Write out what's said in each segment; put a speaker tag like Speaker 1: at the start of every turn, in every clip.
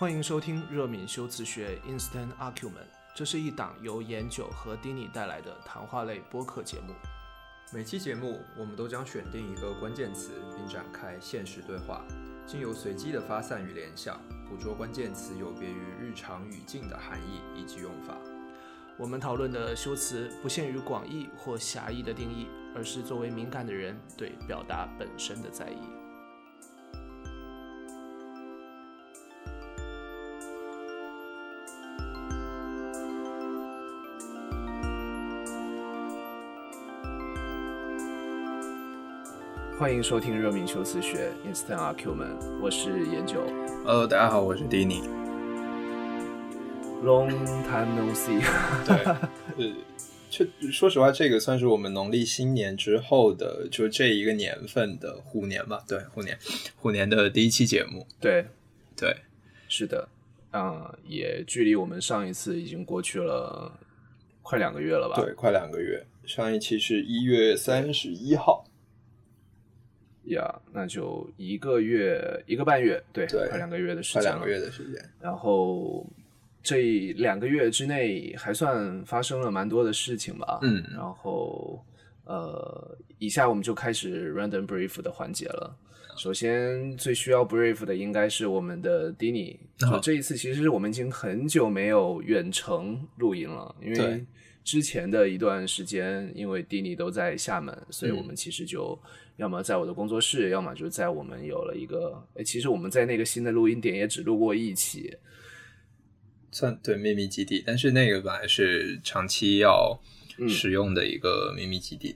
Speaker 1: 欢迎收听热敏修辞学 Instant Argument，这是一档由颜九和丁尼带来的谈话类播客节目。
Speaker 2: 每期节目，我们都将选定一个关键词，并展开现实对话，经由随机的发散与联想，捕捉关键词有别于日常语境的含义以及用法。
Speaker 1: 我们讨论的修辞不限于广义或狭义的定义，而是作为敏感的人对表达本身的在意。欢迎收听热敏修辞学 Instant Argument，我是研九。
Speaker 2: Hello，大家好，我是 Dini。
Speaker 1: Long time no see。
Speaker 2: 对，呃，确说实话，这个算是我们农历新年之后的，就这一个年份的虎年吧。对，虎年，虎年的第一期节目。
Speaker 1: 对，
Speaker 2: 对，
Speaker 1: 是的，嗯，也距离我们上一次已经过去了快两个月了吧？
Speaker 2: 对，快两个月。上一期是一月三十一号。
Speaker 1: 呀，那就一个月一个半月，
Speaker 2: 对，
Speaker 1: 快两个月的时间，快
Speaker 2: 两个月的时间。
Speaker 1: 然后这两个月之内还算发生了蛮多的事情吧，
Speaker 2: 嗯。
Speaker 1: 然后呃，以下我们就开始 random brief 的环节了。首先最需要 brief 的应该是我们的 Dini，就这一次其实我们已经很久没有远程录音了，因为之前的一段时间，因为 Dini 都在厦门，所以我们其实就。要么在我的工作室，要么就是在我们有了一个，哎，其实我们在那个新的录音点也只录过一期，
Speaker 2: 算对秘密基地，但是那个本来是长期要使用的一个秘密基地，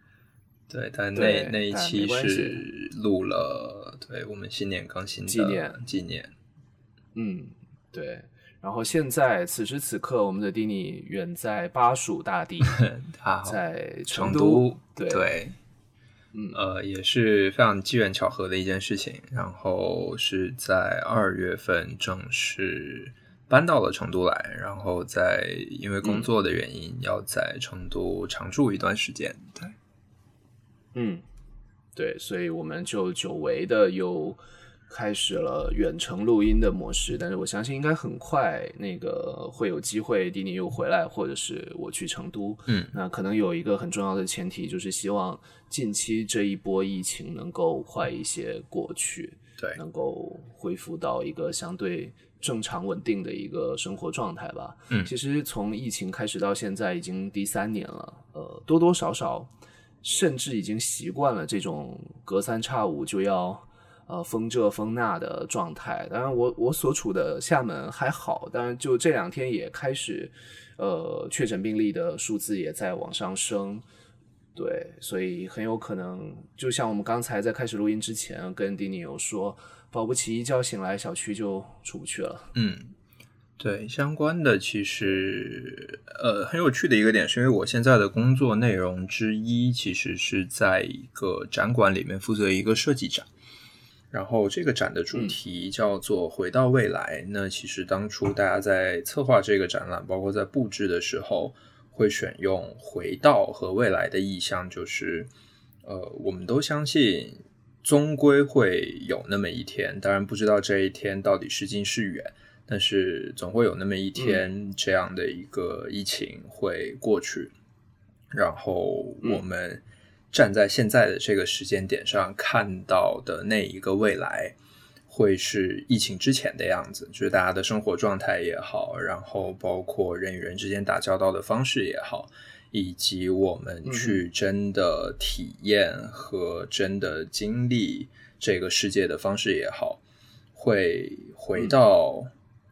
Speaker 2: 对，但那那一期是录了，对我们新年更新的
Speaker 1: 纪念
Speaker 2: 纪念，
Speaker 1: 嗯，对，然后现在此时此刻，我们的丁尼远在巴蜀大地，在
Speaker 2: 成
Speaker 1: 都，
Speaker 2: 对。
Speaker 1: 嗯，
Speaker 2: 呃，也是非常机缘巧合的一件事情。然后是在二月份正式搬到了成都来，然后在因为工作的原因要在成都常住一段时间。对，
Speaker 1: 嗯，对，所以我们就久违的有。开始了远程录音的模式，但是我相信应该很快那个会有机会，迪尼又回来，或者是我去成都。
Speaker 2: 嗯，
Speaker 1: 那可能有一个很重要的前提，就是希望近期这一波疫情能够快一些过去，
Speaker 2: 对，
Speaker 1: 能够恢复到一个相对正常稳定的一个生活状态吧。
Speaker 2: 嗯，
Speaker 1: 其实从疫情开始到现在已经第三年了，呃，多多少少甚至已经习惯了这种隔三差五就要。呃，封这封那的状态。当然，我我所处的厦门还好，当然就这两天也开始，呃，确诊病例的数字也在往上升。对，所以很有可能，就像我们刚才在开始录音之前跟丁尼有说，保不齐一觉醒来，小区就出不去了。
Speaker 2: 嗯，对，相关的其实呃很有趣的一个点，是因为我现在的工作内容之一，其实是在一个展馆里面负责一个设计展。然后这个展的主题叫做“回到未来”。那其实当初大家在策划这个展览，包括在布置的时候，会选用“回到”和“未来”的意象，就是呃，我们都相信终归会有那么一天。当然不知道这一天到底是近是远，但是总会有那么一天，这样的一个疫情会过去，然后我们。站在现在的这个时间点上看到的那一个未来，会是疫情之前的样子，就是大家的生活状态也好，然后包括人与人之间打交道的方式也好，以及我们去真的体验和真的经历这个世界的方式也好，会回到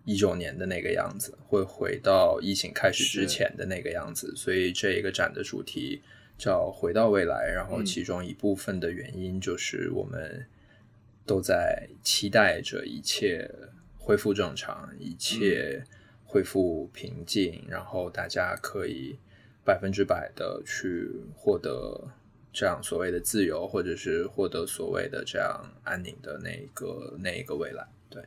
Speaker 2: 一九年的那个样子，会回到疫情开始之前的那个样子，所以这一个展的主题。叫回到未来，然后其中一部分的原因就是我们都在期待着一切恢复正常，一切恢复平静，然后大家可以百分之百的去获得这样所谓的自由，或者是获得所谓的这样安宁的那个那一个未来。对，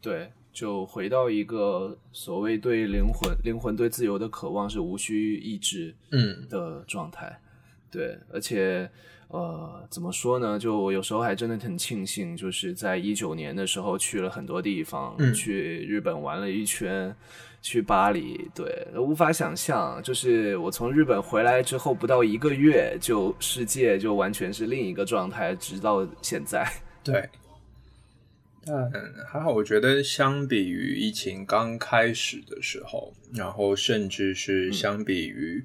Speaker 1: 对。就回到一个所谓对灵魂、灵魂对自由的渴望是无需抑制，
Speaker 2: 嗯。
Speaker 1: 的状态，对，而且呃，怎么说呢？就我有时候还真的很庆幸，就是在一九年的时候去了很多地方，
Speaker 2: 嗯。
Speaker 1: 去日本玩了一圈，去巴黎，对，无法想象，就是我从日本回来之后不到一个月，就世界就完全是另一个状态，直到现在。
Speaker 2: 对，但还好，我觉得相比于疫情刚开始的时候，然后甚至是相比于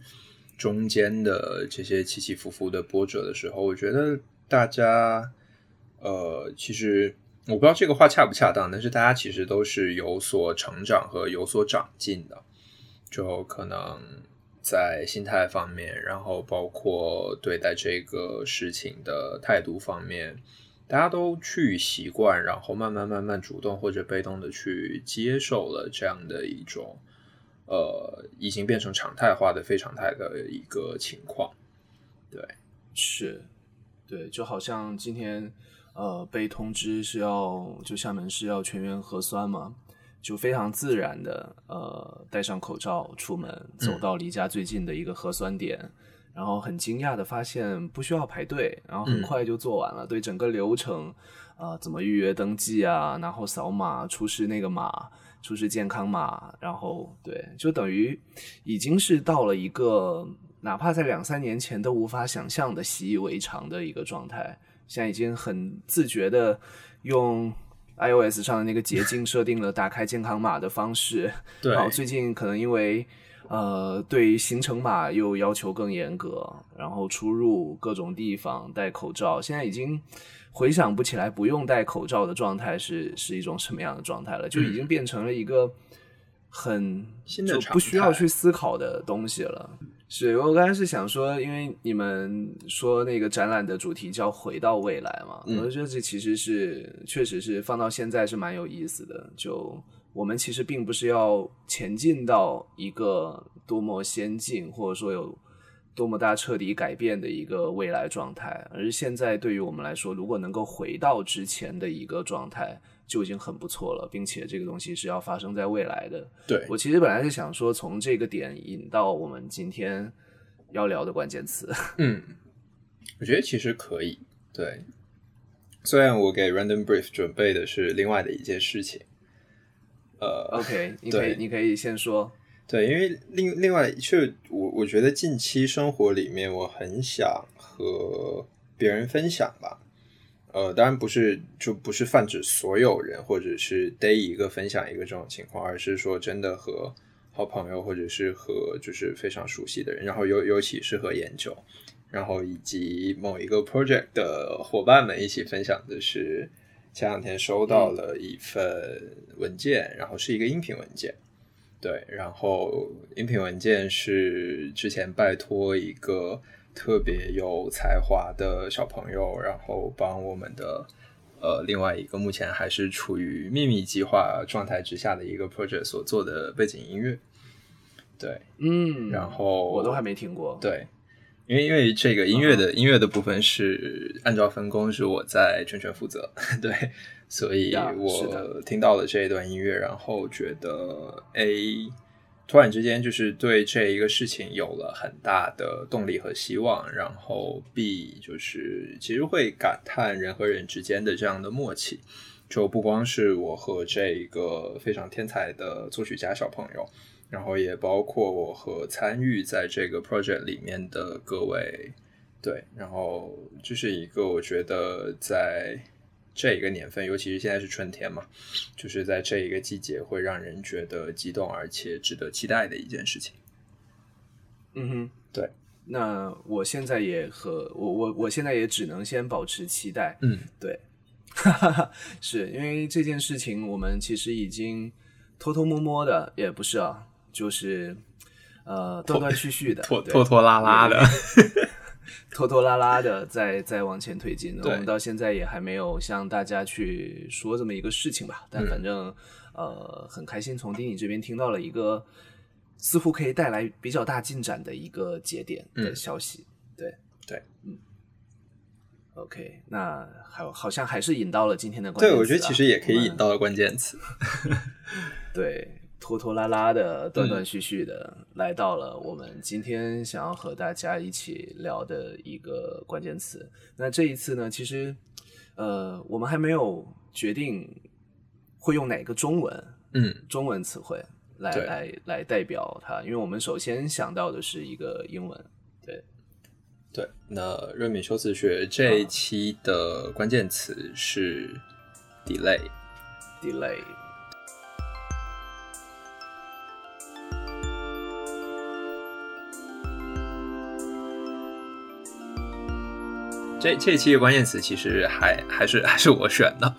Speaker 2: 中间的这些起起伏伏的波折的时候，我觉得大家，呃，其实我不知道这个话恰不恰当，但是大家其实都是有所成长和有所长进的，就可能在心态方面，然后包括对待这个事情的态度方面。大家都去习惯，然后慢慢慢慢主动或者被动的去接受了这样的一种，呃，已经变成常态化的非常态的一个情况。对，
Speaker 1: 是，对，就好像今天呃被通知是要就厦门市要全员核酸嘛，就非常自然的呃戴上口罩出门，走到离家最近的一个核酸点。然后很惊讶的发现不需要排队，然后很快就做完了。对整个流程，啊，怎么预约登记啊，然后扫码出示那个码，出示健康码，然后对，就等于已经是到了一个哪怕在两三年前都无法想象的习以为常的一个状态。现在已经很自觉的用 iOS 上的那个捷径设定了打开健康码的方式。
Speaker 2: 对，
Speaker 1: 然后最近可能因为。呃，对于行程码又要求更严格，然后出入各种地方戴口罩，现在已经回想不起来不用戴口罩的状态是是一种什么样的状态了，就已经变成了一个很就不需要去思考的东西了。是我刚才是想说，因为你们说那个展览的主题叫“回到未来”嘛，我觉得这其实是确实是放到现在是蛮有意思的，就。我们其实并不是要前进到一个多么先进，或者说有多么大彻底改变的一个未来状态，而是现在对于我们来说，如果能够回到之前的一个状态，就已经很不错了，并且这个东西是要发生在未来的。
Speaker 2: 对
Speaker 1: 我其实本来是想说，从这个点引到我们今天要聊的关键词。
Speaker 2: 嗯，我觉得其实可以。对，虽然我给 Random Brief 准备的是另外的一件事情。呃
Speaker 1: ，OK，你可以，你可以先说。
Speaker 2: 对，因为另另外，就我我觉得近期生活里面，我很想和别人分享吧。呃，当然不是，就不是泛指所有人，或者是逮一个分享一个这种情况，而是说真的和好朋友，或者是和就是非常熟悉的人，然后尤尤其是和研究，然后以及某一个 project 的伙伴们一起分享的是。前两天收到了一份文件，然后是一个音频文件，对，然后音频文件是之前拜托一个特别有才华的小朋友，然后帮我们的呃另外一个目前还是处于秘密计划状态之下的一个 project 所做的背景音乐，对，
Speaker 1: 嗯，
Speaker 2: 然后
Speaker 1: 我都还没听过，
Speaker 2: 对。因为因为这个音乐的音乐的部分是按照分工是我在全权负责，对，所以我听到了这一段音乐，然后觉得 A 突然之间就是对这一个事情有了很大的动力和希望，然后 B 就是其实会感叹人和人之间的这样的默契，就不光是我和这一个非常天才的作曲家小朋友。然后也包括我和参与在这个 project 里面的各位，对，然后这是一个我觉得在这一个年份，尤其是现在是春天嘛，就是在这一个季节会让人觉得激动而且值得期待的一件事情。
Speaker 1: 嗯哼，
Speaker 2: 对。
Speaker 1: 那我现在也和我我我现在也只能先保持期待。
Speaker 2: 嗯，
Speaker 1: 对，是因为这件事情我们其实已经偷偷摸摸的，也不是啊。就是，呃，断断续续的，
Speaker 2: 拖拖拖拉拉的，
Speaker 1: 拖拖拉拉的，在在往前推进。我们到现在也还没有向大家去说这么一个事情吧。但反正，呃，很开心从丁你这边听到了一个似乎可以带来比较大进展的一个节点的消息。对
Speaker 2: 对，
Speaker 1: 嗯。OK，那好，好像还是引到了今天的关键
Speaker 2: 词。对，我觉得其实也可以引到了关键词。
Speaker 1: 对。拖拖拉拉的、断断续续的，来到了我们今天想要和大家一起聊的一个关键词。那这一次呢，其实呃，我们还没有决定会用哪个中文，
Speaker 2: 嗯，
Speaker 1: 中文词汇来来来代表它，因为我们首先想到的是一个英文，对
Speaker 2: 对。那瑞敏修辞学这一期的关键词是
Speaker 1: delay，delay。
Speaker 2: 这这期的关键词其实还还是 还是我选的，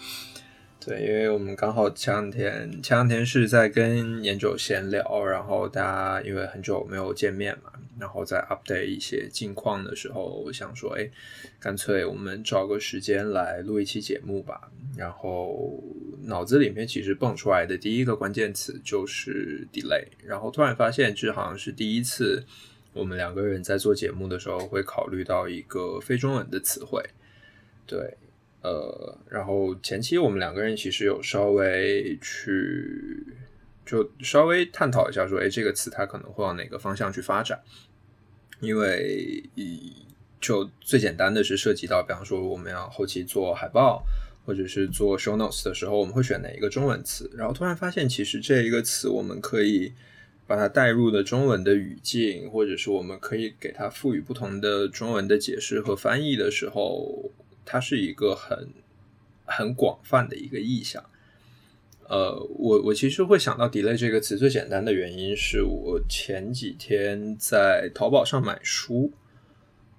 Speaker 2: 对，因为我们刚好前两天前两天是在跟研九闲聊，然后大家因为很久没有见面嘛，然后在 update 一些近况的时候，我想说，哎，干脆我们找个时间来录一期节目吧。然后脑子里面其实蹦出来的第一个关键词就是 delay，然后突然发现这好像是第一次。我们两个人在做节目的时候，会考虑到一个非中文的词汇，对，呃，然后前期我们两个人其实有稍微去，就稍微探讨一下，说，哎，这个词它可能会往哪个方向去发展？因为，就最简单的是涉及到，比方说我们要后期做海报，或者是做 show notes 的时候，我们会选哪一个中文词？然后突然发现，其实这一个词我们可以。把它带入的中文的语境，或者是我们可以给它赋予不同的中文的解释和翻译的时候，它是一个很很广泛的一个意象。呃，我我其实会想到 “delay” 这个词，最简单的原因是我前几天在淘宝上买书。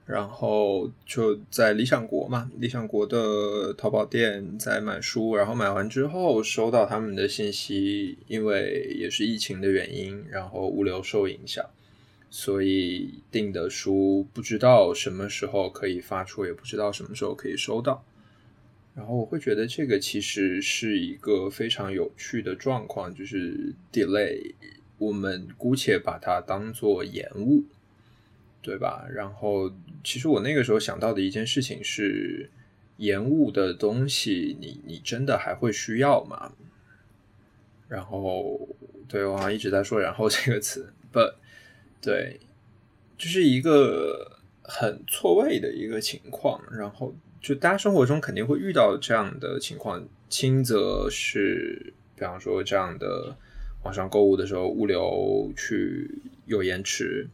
Speaker 2: 然后就在理想国嘛，理想国的淘宝店在买书，然后买完之后收到他们的信息，因为也是疫情的原因，然后物流受影响，所以订的书不知道什么时候可以发出，也不知道什么时候可以收到。然后我会觉得这个其实是一个非常有趣的状况，就是 delay，我们姑且把它当做延误。对吧？然后，其实我那个时候想到的一件事情是，延误的东西，你你真的还会需要吗？然后，对我好像一直在说“然后”这个词，but 对，就是一个很错位的一个情况。然后，就大家生活中肯定会遇到这样的情况，轻则是，比方说这样的网上购物的时候，物流去有延迟。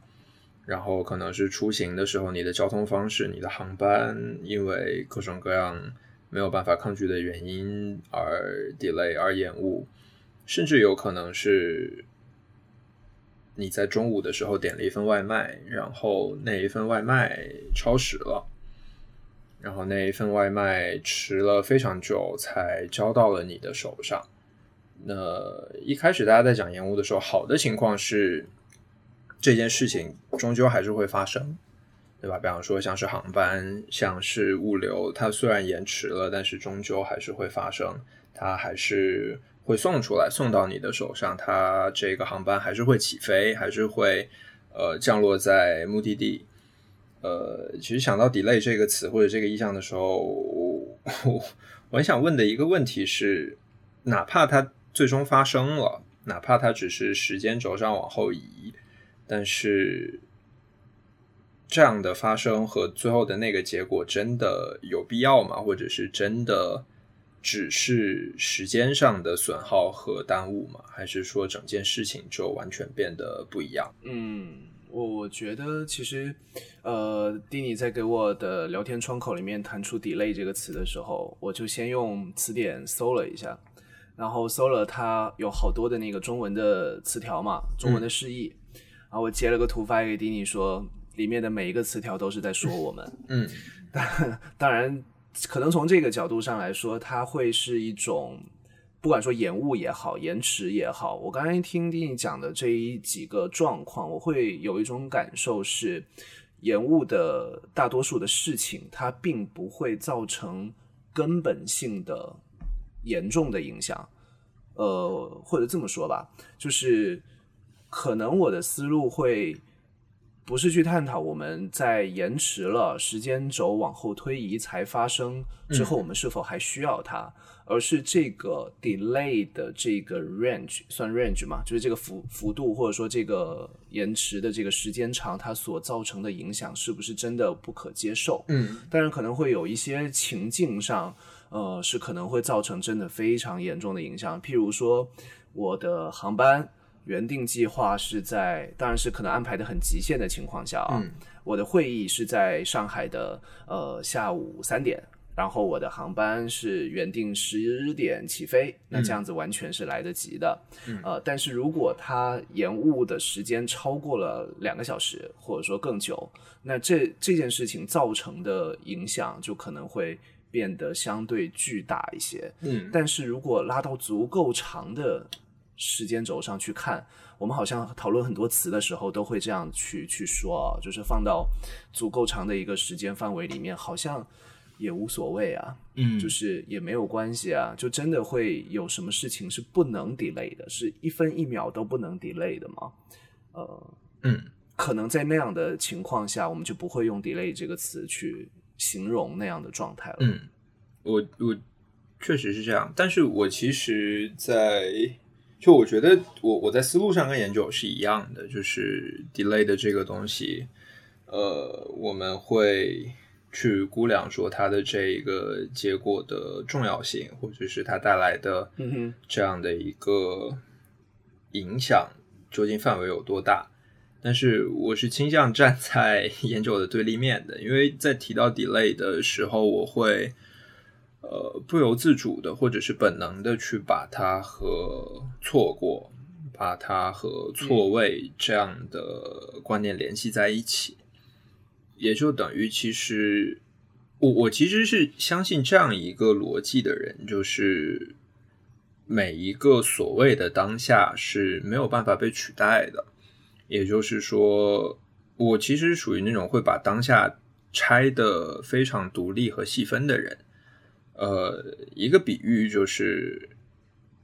Speaker 2: 然后可能是出行的时候，你的交通方式、你的航班，因为各种各样没有办法抗拒的原因而 delay 而延误，甚至有可能是你在中午的时候点了一份外卖，然后那一份外卖超时了，然后那一份外卖迟了非常久才交到了你的手上。那一开始大家在讲延误的时候，好的情况是。这件事情终究还是会发生，对吧？比方说，像是航班，像是物流，它虽然延迟了，但是终究还是会发生，它还是会送出来，送到你的手上。它这个航班还是会起飞，还是会呃降落在目的地。呃，其实想到 delay 这个词或者这个意象的时候，我我很想问的一个问题是：哪怕它最终发生了，哪怕它只是时间轴上往后移。但是，这样的发生和最后的那个结果真的有必要吗？或者是真的只是时间上的损耗和耽误吗？还是说整件事情就完全变得不一样？
Speaker 1: 嗯，我我觉得其实，呃，蒂尼在给我的聊天窗口里面弹出 “delay” 这个词的时候，我就先用词典搜了一下，然后搜了它有好多的那个中文的词条嘛，中文的释义。然后我截了个图发给丁尼，说里面的每一个词条都是在说我们。
Speaker 2: 嗯，
Speaker 1: 当当然，可能从这个角度上来说，它会是一种，不管说延误也好，延迟也好。我刚才听丁尼讲的这一几个状况，我会有一种感受是，延误的大多数的事情，它并不会造成根本性的严重的影响。呃，或者这么说吧，就是。可能我的思路会不是去探讨我们在延迟了时间轴往后推移才发生之后，我们是否还需要它，而是这个 delay 的这个 range 算 range 嘛，就是这个幅幅度或者说这个延迟的这个时间长，它所造成的影响是不是真的不可接受？
Speaker 2: 嗯，
Speaker 1: 当然可能会有一些情境上，呃，是可能会造成真的非常严重的影响，譬如说我的航班。原定计划是在，当然是可能安排的很极限的情况下啊。我的会议是在上海的呃下午三点，然后我的航班是原定十点起飞，那这样子完全是来得及的。呃，但是如果它延误的时间超过了两个小时，或者说更久，那这这件事情造成的影响就可能会变得相对巨大一些。
Speaker 2: 嗯，
Speaker 1: 但是如果拉到足够长的。时间轴上去看，我们好像讨论很多词的时候都会这样去去说啊，就是放到足够长的一个时间范围里面，好像也无所谓啊，
Speaker 2: 嗯，
Speaker 1: 就是也没有关系啊，就真的会有什么事情是不能 delay 的，是一分一秒都不能 delay 的吗？呃，
Speaker 2: 嗯，
Speaker 1: 可能在那样的情况下，我们就不会用 delay 这个词去形容那样的状态了。
Speaker 2: 嗯，我我确实是这样，但是我其实，在就我觉得，我我在思路上跟研究是一样的，就是 delay 的这个东西，呃，我们会去估量说它的这一个结果的重要性，或者是它带来的这样的一个影响究竟范围有多大。但是我是倾向站在 研究的对立面的，因为在提到 delay 的时候，我会。呃，不由自主的，或者是本能的去把它和错过、把它和错位这样的观念联系在一起，也就等于其实我我其实是相信这样一个逻辑的人，就是每一个所谓的当下是没有办法被取代的。也就是说，我其实属于那种会把当下拆的非常独立和细分的人。呃，一个比喻就是，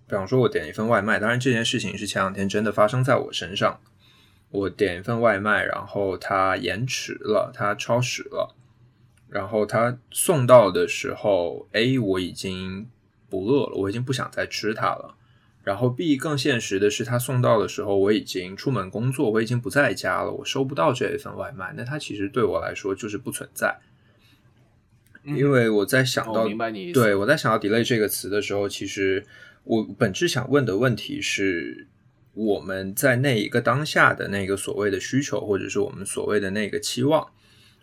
Speaker 2: 比方说，我点一份外卖，当然这件事情是前两天真的发生在我身上。我点一份外卖，然后它延迟了，它超时了，然后它送到的时候，A 我已经不饿了，我已经不想再吃它了。然后 B 更现实的是，它送到的时候，我已经出门工作，我已经不在家了，我收不到这一份外卖。那它其实对我来说就是不存在。因为我在想到，对我在想到 delay 这个词的时候，其实我本质想问的问题是，我们在那一个当下的那个所谓的需求，或者是我们所谓的那个期望，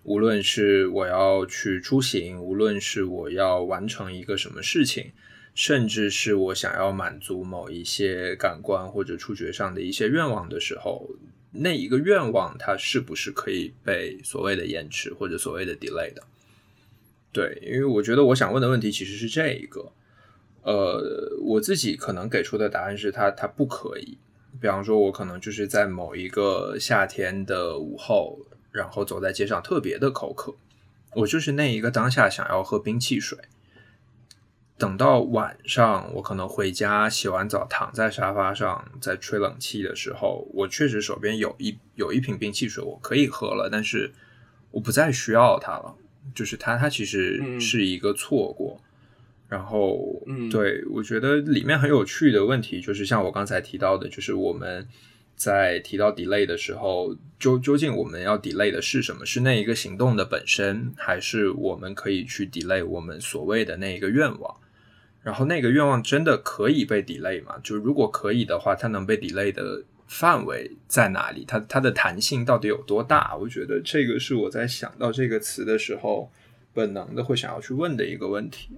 Speaker 2: 无论是我要去出行，无论是我要完成一个什么事情，甚至是我想要满足某一些感官或者触觉上的一些愿望的时候，那一个愿望它是不是可以被所谓的延迟或者所谓的 delay 的？对，因为我觉得我想问的问题其实是这一个，呃，我自己可能给出的答案是它它不可以。比方说，我可能就是在某一个夏天的午后，然后走在街上特别的口渴，我就是那一个当下想要喝冰汽水。等到晚上，我可能回家洗完澡，躺在沙发上在吹冷气的时候，我确实手边有一有一瓶冰汽水，我可以喝了，但是我不再需要它了。就是它，它其实是一个错过。然后，对我觉得里面很有趣的问题，就是像我刚才提到的，就是我们在提到 delay 的时候，究究竟我们要 delay 的是什么？是那一个行动的本身，还是我们可以去 delay 我们所谓的那一个愿望？然后，那个愿望真的可以被 delay 吗？就如果可以的话，它能被 delay 的？范围在哪里？它它的弹性到底有多大？我觉得这个是我在想到这个词的时候，本能的会想要去问的一个问题。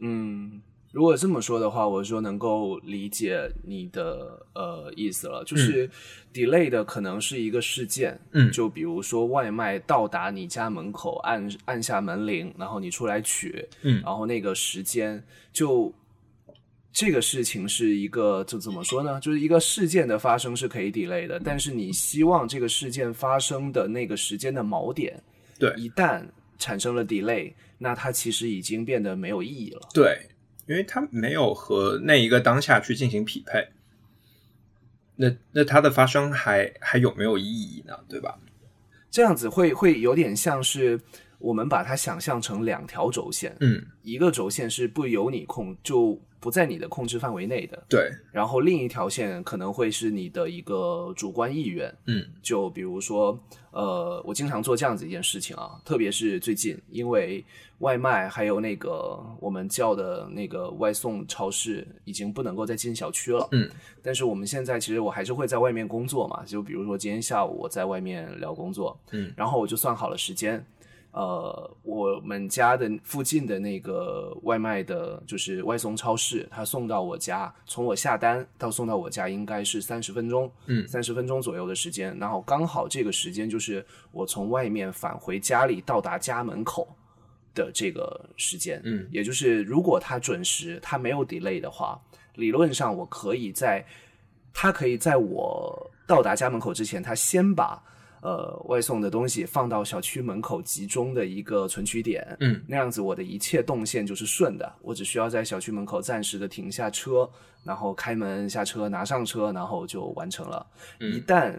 Speaker 1: 嗯，如果这么说的话，我说能够理解你的呃意思了，就是 delay 的可能是一个事件，
Speaker 2: 嗯，
Speaker 1: 就比如说外卖到达你家门口，按按下门铃，然后你出来取，
Speaker 2: 嗯，
Speaker 1: 然后那个时间就。这个事情是一个，就怎么说呢？就是一个事件的发生是可以 delay 的，但是你希望这个事件发生的那个时间的锚点，
Speaker 2: 对，
Speaker 1: 一旦产生了 delay，那它其实已经变得没有意义了。
Speaker 2: 对，因为它没有和那一个当下去进行匹配。那那它的发生还还有没有意义呢？对吧？
Speaker 1: 这样子会会有点像是我们把它想象成两条轴线，
Speaker 2: 嗯，
Speaker 1: 一个轴线是不由你控，就不在你的控制范围内的，
Speaker 2: 对，
Speaker 1: 然后另一条线可能会是你的一个主观意愿，
Speaker 2: 嗯。
Speaker 1: 就比如说，呃，我经常做这样子一件事情啊，特别是最近，因为外卖还有那个我们叫的那个外送超市已经不能够再进小区了，
Speaker 2: 嗯，
Speaker 1: 但是我们现在其实我还是会在外面工作嘛，就比如说今天下午我在外面聊工作，
Speaker 2: 嗯，
Speaker 1: 然后我就算好了时间。呃，我们家的附近的那个外卖的，就是外送超市，他送到我家，从我下单到送到我家应该是三十分钟，
Speaker 2: 嗯
Speaker 1: 三十分钟左右的时间。然后刚好这个时间就是我从外面返回家里到达家门口的这个时间，
Speaker 2: 嗯
Speaker 1: 也就是如果他准时，他没有 delay 的话，理论上我可以在他可以在我到达家门口之前，他先把呃外送的东西放到小区门口集中的一个存取点，
Speaker 2: 嗯，
Speaker 1: 那样子我的一切动线就是顺的，我只需要在小区门口暂时的停下车，然后开门下车拿上车，然后就完成了。
Speaker 2: 嗯
Speaker 1: 一旦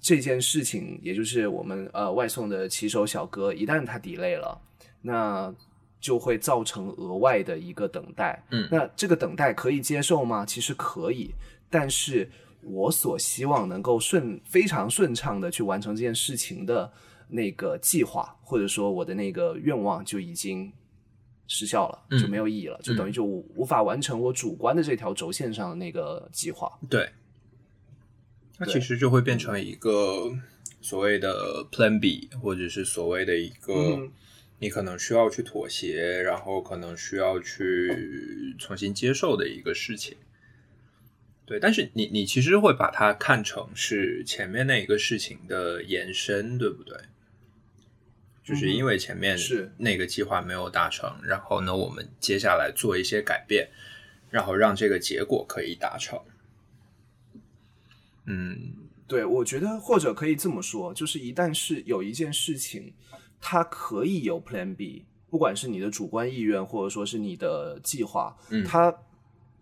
Speaker 1: 这件事情，也就是我们呃外送的骑手小哥，一旦他 delay 了，那就会造成额外的一个等待。
Speaker 2: 嗯
Speaker 1: 那这个等待可以接受吗？其实可以，但是我所希望能够顺非常顺畅的去完成这件事情的那个计划，或者说我的那个愿望就已经失效了，
Speaker 2: 嗯。
Speaker 1: 就没有意义了，就等于就无无法完成我主观的这条轴线上的那个计划。
Speaker 2: 对，它其实就会变成一个所谓的 Plan B，或者是所谓的一个
Speaker 1: 嗯。
Speaker 2: 你可能需要去妥协，然后可能需要去重新接受的一个事情。对，但是你你其实会把它看成是前面那一个事情的延伸，对不对？就是因为前面
Speaker 1: 是
Speaker 2: 那个计划没有达成，然后呢，我们接下来做一些改变，然后让这个结果可以达成。嗯，
Speaker 1: 对，我觉得或者可以这么说，就是一旦是有一件事情，它可以有 Plan B，不管是你的主观意愿，或者说是你的计划，
Speaker 2: 嗯
Speaker 1: 它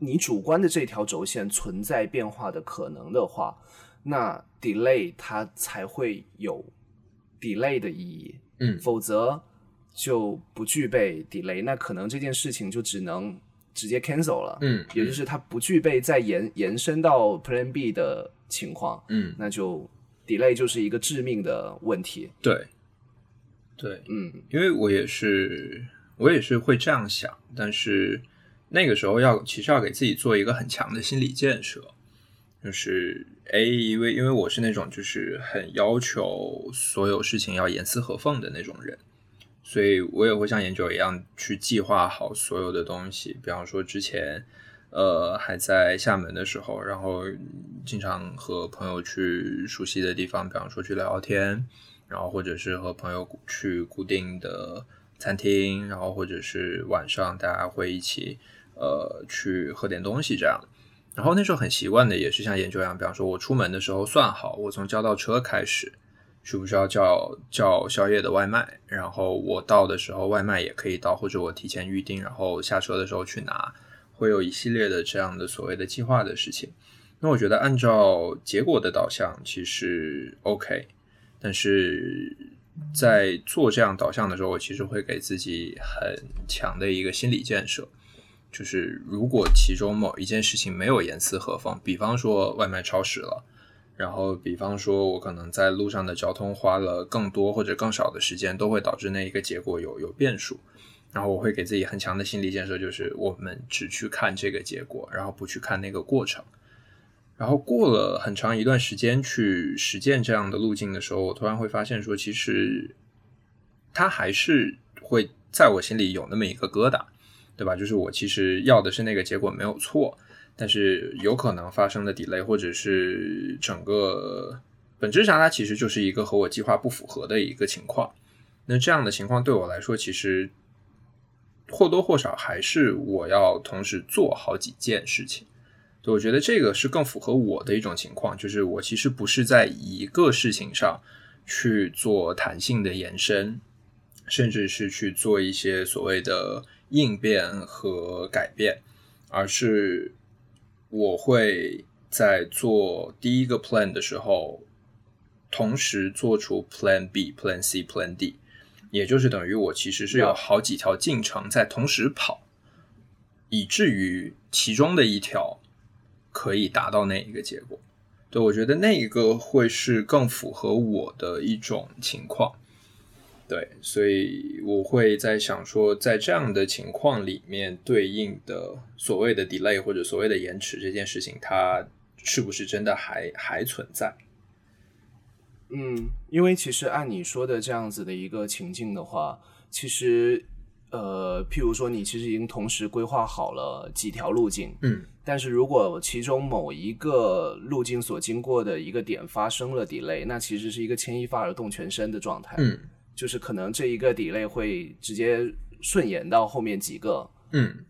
Speaker 1: 你主观的这条轴线存在变化的可能的话，那 delay 它才会有 delay 的意义，
Speaker 2: 嗯
Speaker 1: 否则就不具备 delay，那可能这件事情就只能直接 cancel 了，
Speaker 2: 嗯
Speaker 1: 也就是它不具备再延延伸到 Plan B 的情况，
Speaker 2: 嗯，
Speaker 1: 那就 delay 就是一个致命的问题。
Speaker 2: 对，对，
Speaker 1: 嗯，
Speaker 2: 因为我也是，我也是会这样想，但是那个时候要其实要给自己做一个很强的心理建设，就是哎，因为因为我是那种就是很要求所有事情要严丝合缝的那种人，所以我也会像研究一样去计划好所有的东西，比方说之前。呃，还在厦门的时候，然后经常和朋友去熟悉的地方，比方说去聊聊天，然后或者是和朋友去固定的餐厅，然后或者是晚上大家会一起呃去喝点东西这样。然后那时候很习惯的也是像研究一样，比方说我出门的时候算好，我从叫到车开始需不需要叫叫宵夜的外卖，然后我到的时候外卖也可以到，或者我提前预定，然后下车的时候去拿。会有一系列的这样的所谓的计划的事情，那我觉得按照结果的导向其实 OK，但是在做这样导向的时候，我其实会给自己很强的一个心理建设，就是如果其中某一件事情没有严丝合缝，比方说外卖超时了，然后比方说我可能在路上的交通花了更多或者更少的时间，都会导致那一个结果有有变数。然后我会给自己很强的心理建设，就是我们只去看这个结果，然后不去看那个过程。然后过了很长一段时间去实践这样的路径的时候，我突然会发现说，其实它还是会在我心里有那么一个疙瘩，对吧？就是我其实要的是那个结果没有错，但是有可能发生的 delay 或者是整个本质上它其实就是一个和我计划不符合的一个情况。那这样的情况对我来说，其实。或多或少还是我要同时做好几件事情，对，我觉得这个是更符合我的一种情况，就是我其实不是在一个事情上去做弹性的延伸，甚至是去做一些所谓的应变和改变，而是我会在做第一个 plan 的时候，同时做出 plan B、plan C、plan D，也就是等于我其实是有好几条进程在同时跑，以至于其中的一条可以达到那一个结果。对我觉得那一个会是更符合我的一种情况。对，所以我会在想说，在这样的情况里面，对应的所谓的 delay 或者所谓的延迟这件事情，它是不是真的还还存在？
Speaker 1: 嗯，因为其实按你说的这样子的一个情境的话，其实呃，譬如说你其实已经同时规划好了几条路径，
Speaker 2: 嗯，
Speaker 1: 但是如果其中某一个路径所经过的一个点发生了 delay，那其实是一个牵一发而动全身的状态，
Speaker 2: 嗯。
Speaker 1: 就是可能这一个 delay 会直接顺延到后面几个，
Speaker 2: 嗯，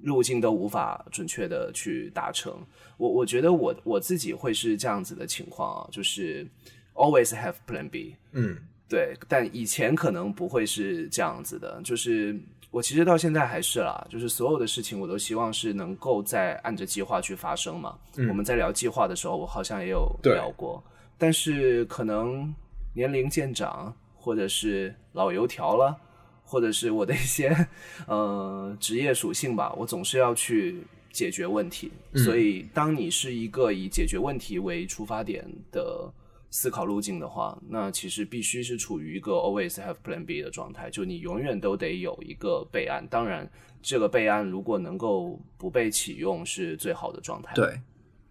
Speaker 1: 路径都无法准确的去达成。我我觉得我我自己会是这样子的情况啊，就是 always have plan B，
Speaker 2: 嗯，
Speaker 1: 对。但以前可能不会是这样子的，就是我其实到现在还是啦，就是所有的事情我都希望是能够在按着计划去发生嘛。我们在聊计划的时候，我好像也有聊过，但是可能年龄渐长。或者是老油条了，或者是我的一些呃职业属性吧，我总是要去解决问题。所以，当你是一个以解决问题为出发点的思考路径的话，那其实必须是处于一个 always have plan B 的状态，就你永远都得有一个备案。当然，这个备案如果能够不被启用，是最好的状态。
Speaker 2: 对。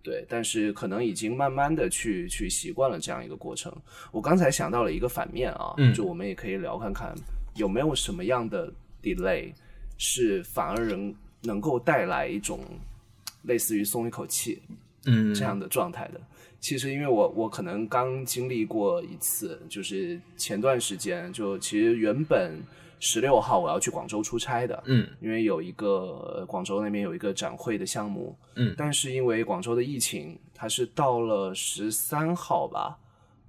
Speaker 1: 对，但是可能已经慢慢的去去习惯了这样一个过程。我刚才想到了一个反面啊，就我们也可以聊看看有没有什么样的 delay 是反而能能够带来一种类似于松一口气，
Speaker 2: 嗯，
Speaker 1: 这样的状态的。其实因为我我可能刚经历过一次，就是前段时间就其实原本。十六号我要去广州出差的，
Speaker 2: 嗯，
Speaker 1: 因为有一个广州那边有一个展会的项目，
Speaker 2: 嗯，
Speaker 1: 但是因为广州的疫情，它是到了十三号吧，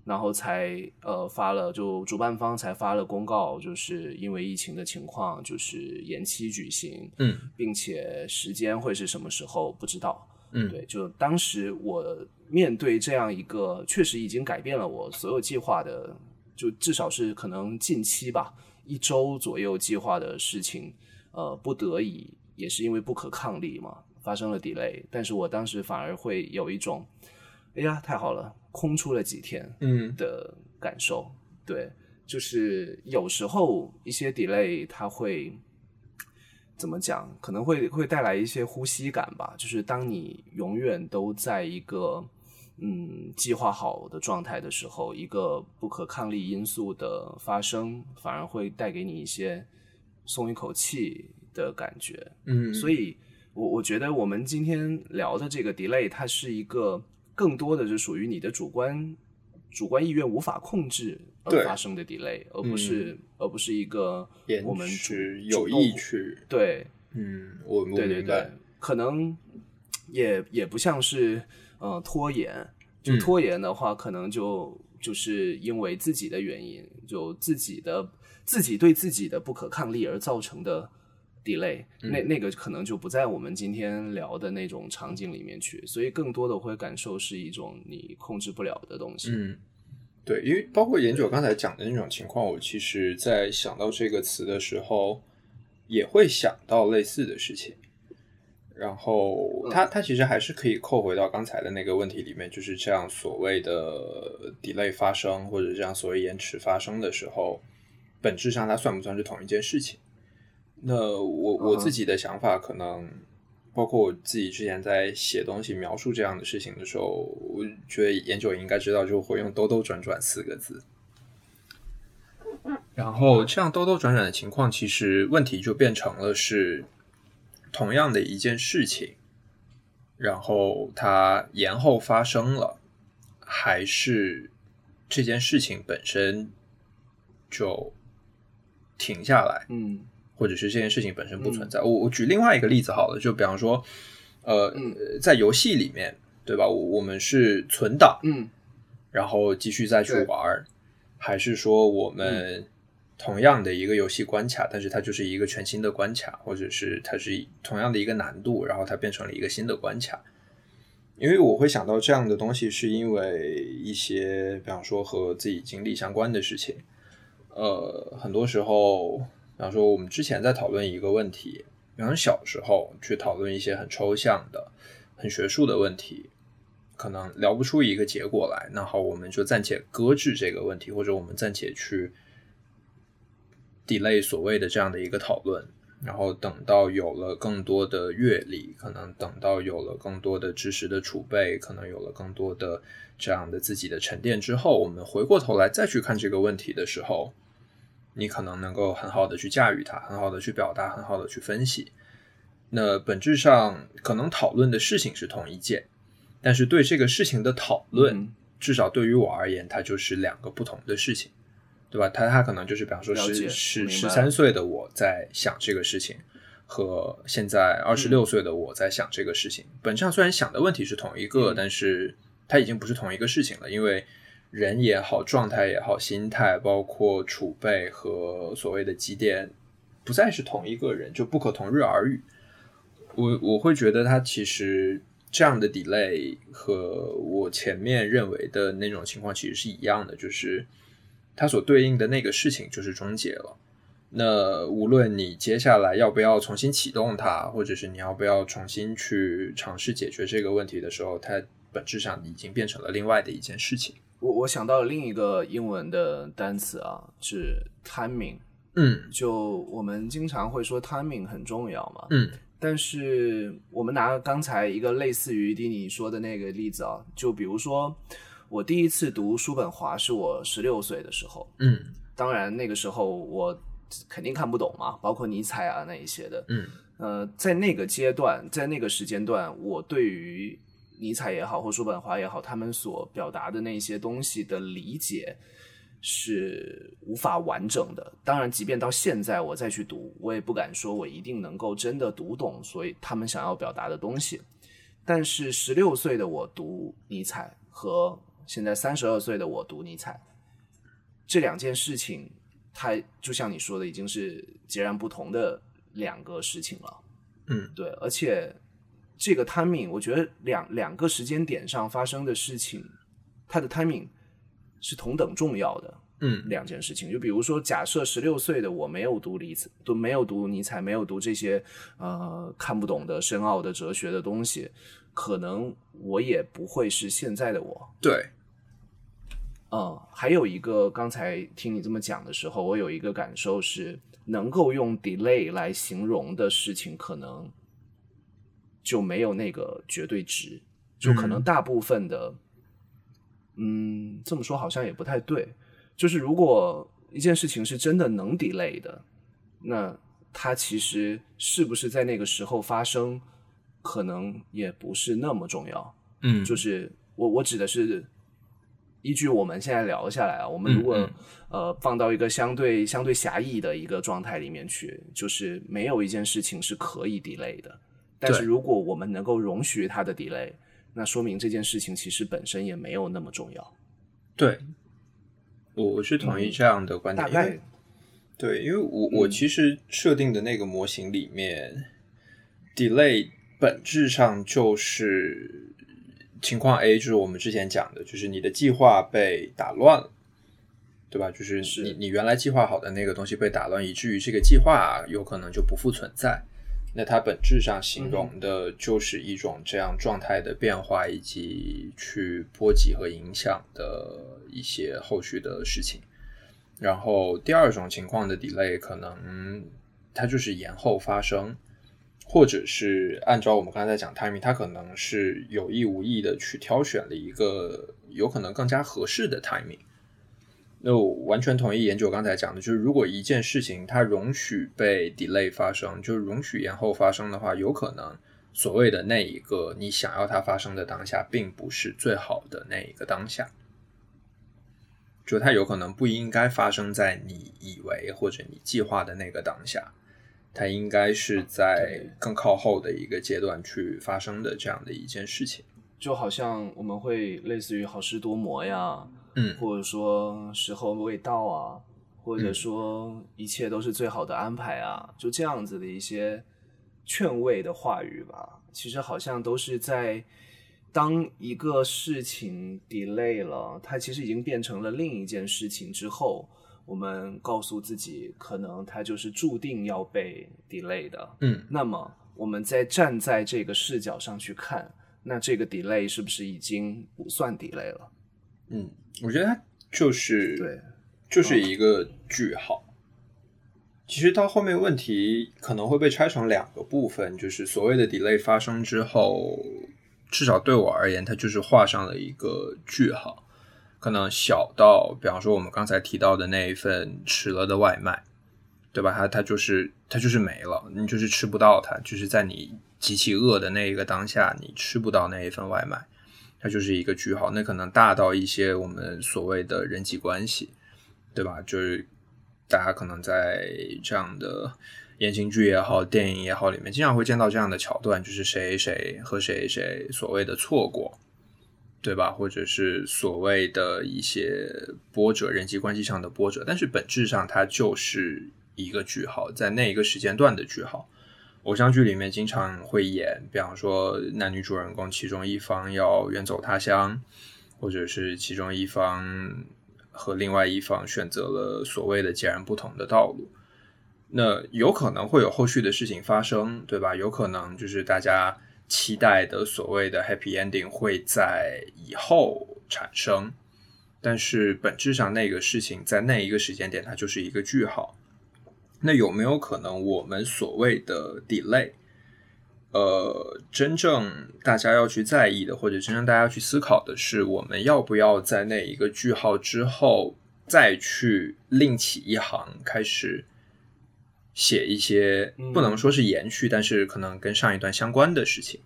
Speaker 1: 然后才呃发了，就主办方才发了公告，就是因为疫情的情况，就是延期举行，
Speaker 2: 嗯，
Speaker 1: 并且时间会是什么时候不知道，
Speaker 2: 嗯，
Speaker 1: 对，就当时我面对这样一个确实已经改变了我所有计划的，就至少是可能近期吧。一周左右计划的事情，呃，不得已也是因为不可抗力嘛，发生了 delay。但是我当时反而会有一种，哎呀，太好了，空出了几天，
Speaker 2: 嗯
Speaker 1: 的感受。对，就是有时候一些 delay 它会怎么讲，可能会会带来一些呼吸感吧。就是当你永远都在一个。嗯，计划好的状态的时候，一个不可抗力因素的发生，反而会带给你一些松一口气的感觉。
Speaker 2: 嗯，
Speaker 1: 所以，我我觉得我们今天聊的这个 delay，它是一个更多的是属于你的主观主观意愿无法控制而发生的 delay，而不是而不是一个我们
Speaker 2: 有意去
Speaker 1: 对，
Speaker 2: 嗯，我
Speaker 1: 对对对，可能也也不像是。呃，拖延就拖延的话，可能就就是因为自己的原因，就自己的自己对自己的不可抗力而造成的 delay，那那个可能就不在我们今天聊的那种场景里面去，所以更多的会感受是一种你控制不了的东西。
Speaker 2: 嗯，对，因为包括研九刚才讲的那种情况，我其实在想到这个词的时候，也会想到类似的事情。然后，它它其实还是可以扣回到刚才的那个问题里面，就是这样所谓的 delay 发生，或者这样所谓延迟发生的时候，本质上它算不算是同一件事情？那我我自己的想法，可能包括我自己之前在写东西描述这样的事情的时候，我觉得研究应该知道，就会用兜兜转转四个字。然后这样兜兜转转的情况，其实问题就变成了是。同样的一件事情，然后它延后发生了，还是这件事情本身就停下来，
Speaker 1: 嗯，
Speaker 2: 或者是这件事情本身不存在。我我举另外一个例子好了，就比方说，呃，在游戏里面，对吧？我我们是存档，
Speaker 1: 嗯，
Speaker 2: 然后继续再去玩，还是说我们？同样的一个游戏关卡，但是它就是一个全新的关卡，或者是它是同样的一个难度，然后它变成了一个新的关卡。因为我会想到这样的东西，是因为一些，比方说和自己经历相关的事情。呃，很多时候，比方说我们之前在讨论一个问题，比方小时候去讨论一些很抽象的、很学术的问题，可能聊不出一个结果来。那好，我们就暂且搁置这个问题，或者我们暂且去 delay 所谓的这样的一个讨论。然后等到有了更多的阅历，可能等到有了更多的知识的储备，可能有了更多的这样的自己的沉淀之后，我们回过头来再去看这个问题的时候，你可能能够很好的去驾驭它，很好的去表达，很好的去分析。那本质上可能讨论的事情是同一件，但是对这个事情的讨论，至少对于我而言，它就是两个不同的事情。对吧？他他可能就是，比方说，是是十三岁的我在想这个事情，和现在二十六岁的我在想这个事情，本质上虽然想的问题是同一个，但是它已经不是同一个事情了。因为人也好，状态也好，心态包括储备和所谓的积淀，不再是同一个人，就不可同日而语。我我会觉得，他其实这样的 delay 和我前面认为的那种情况其实是一样的，就是。它所对应的那个事情就是终结了。那无论你接下来要不要重新启动它，或者是你要不要重新去尝试解决这个问题的时候，它本质上已经变成了另外的一件事情。
Speaker 1: 我我想到了另一个英文的单词啊，是 timing。
Speaker 2: 嗯，
Speaker 1: 就我们经常会说 timing 很重要嘛。
Speaker 2: 嗯，
Speaker 1: 但是我们拿刚才一个类似于迪尼说的那个例子啊，就比如说。我第一次读叔本华是我十六岁的时候，
Speaker 2: 嗯，
Speaker 1: 当然那个时候我肯定看不懂嘛，包括尼采啊那一些的，
Speaker 2: 嗯，
Speaker 1: 呃，在那个阶段，在那个时间段，我对于尼采也好或叔本华也好，他们所表达的那些东西的理解是无法完整的。当然，即便到现在我再去读，我也不敢说我一定能够真的读懂，所以他们想要表达的东西。但是十六岁的我读尼采和现在三十二岁的我读尼采，这两件事情，它就像你说的，已经是截然不同的两个事情了。
Speaker 2: 嗯，
Speaker 1: 对，而且这个 timing，我觉得两两个时间点上发生的事情，它的 timing 是同等重要的。
Speaker 2: 嗯，
Speaker 1: 两件事情，就比如说，假设十六岁的我没有读尼采，都没有读尼采，没有读这些呃看不懂的深奥的哲学的东西。可能我也不会是现在的我。
Speaker 2: 对，
Speaker 1: 嗯，还有一个，刚才听你这么讲的时候，我有一个感受是，能够用 delay 来形容的事情，可能就没有那个绝对值。就可能大部分的，嗯，这么说好像也不太对。就是如果一件事情是真的能 delay 的，那它其实是不是在那个时候发生？可能也不是那么重要，
Speaker 2: 嗯，
Speaker 1: 就是我我指的是依据我们现在聊下来啊，我们如果呃放到一个相对相对狭义的一个状态里面去，就是没有一件事情是可以 delay 的，但是如果我们能够容许它的 delay，那说明这件事情其实本身也没有那么重要。
Speaker 2: 对，我我是同意这样的观点，
Speaker 1: 大概
Speaker 2: 对，因为我我其实设定的那个模型里面 delay。本质上就是情况 A，就是我们之前讲的，就是你的计划被打乱了，对吧？就是你你原来计划好的那个东西被打乱，以至于这个计划有可能就不复存在。那它本质上形容的就是一种这样状态的变化，以及去波及和影响的一些后续的事情。然后第二种情况的 delay，可能它就是延后发生。或者是按照我们刚才在讲 timing，他可能是有意无意的去挑选了一个有可能更加合适的 timing。那我完全同意研究刚才讲的，就是如果一件事情它容许被 delay 发生，就是容许延后发生的话，有可能所谓的那一个你想要它发生的当下，并不是最好的那一个当下，就它有可能不应该发生在你以为或者你计划的那个当下。它应该是在更靠后的一个阶段去发生的这样的一件事情，
Speaker 1: 就好像我们会类似于好事多磨呀，
Speaker 2: 嗯，
Speaker 1: 或者说时候未到啊，或者说一切都是最好的安排啊，就这样子的一些劝慰的话语吧，其实好像都是在当一个事情 delay 了，它其实已经变成了另一件事情之后，我们告诉自己，可能它就是注定要被 delay 的。
Speaker 2: 嗯，
Speaker 1: 那么我们再站在这个视角上去看，那这个 delay 是不是已经不算 delay 了？
Speaker 2: 嗯，我觉得它就是
Speaker 1: 对，
Speaker 2: 就是一个句号。其实到后面问题可能会被拆成两个部分，就是所谓的 delay 发生之后，至少对我而言，它就是画上了一个句号。可能小到，比方说我们刚才提到的那一份迟了的外卖，对吧？它它就是它就是没了，你就是吃不到它，就是在你极其饿的那一个当下，你吃不到那一份外卖，它就是一个句号。那可能大到一些我们所谓的人际关系，对吧？就是大家可能在这样的言情剧也好、电影也好里面，经常会见到这样的桥段，就是谁谁和谁谁所谓的错过，对吧？或者是所谓的一些波折，人际关系上的波折，但是本质上它就是一个句号，在那一个时间段的句号。偶像剧里面经常会演，比方说男女主人公其中一方要远走他乡，或者是其中一方和另外一方选择了所谓的截然不同的道路。那有可能会有后续的事情发生，对吧？有可能就是大家期待的所谓的 happy ending 会在以后产生，但是本质上那个事情在那一个时间点它就是一个句号。那有没有可能我们所谓的 delay，呃，真正大家要去在意的，或者真正大家要去思考的是，我们要不要在那一个句号之后再去另起一行，开始写一些不能说是延续，但是可能跟上一段相关的事情。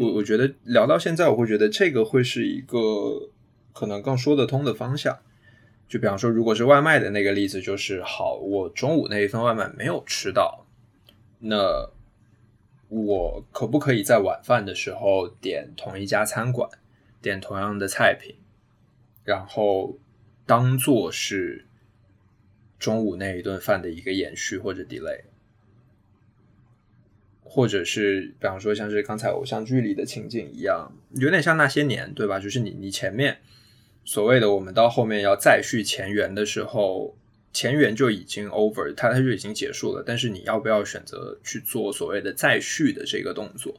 Speaker 2: 我我觉得聊到现在，我会觉得这个会是一个可能更说得通的方向。就比方说，如果是外卖的那个例子，就是好，我中午那一份外卖没有吃到，那我可不可以在晚饭的时候点同一家餐馆，点同样的菜品，然后当做是中午那一顿饭的一个延续或者 delay，或者是比方说像是刚才偶像剧里的情景一样，有点像那些年，对吧？就是你你前面。所谓的我们到后面要再续前缘的时候，前缘就已经 over，它它就已经结束了。但是你要不要选择去做所谓的再续的这个动作？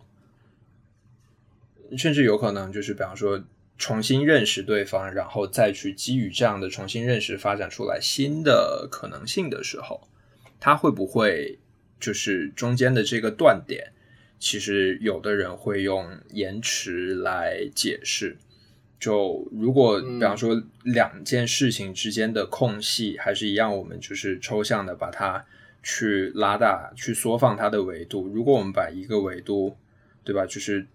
Speaker 2: 甚至有可能就是，比方说重新认识对方，然后再去基于这样的重新认识发展出来新的可能性的时候，他会不会就是中间的这个断点？其实有的人会用延迟来解释。就如果比方说两件事情之间的空隙还是一样，我们就是抽象的把它去拉大、去缩放它的维度。如果我们把一个维度，对吧，就是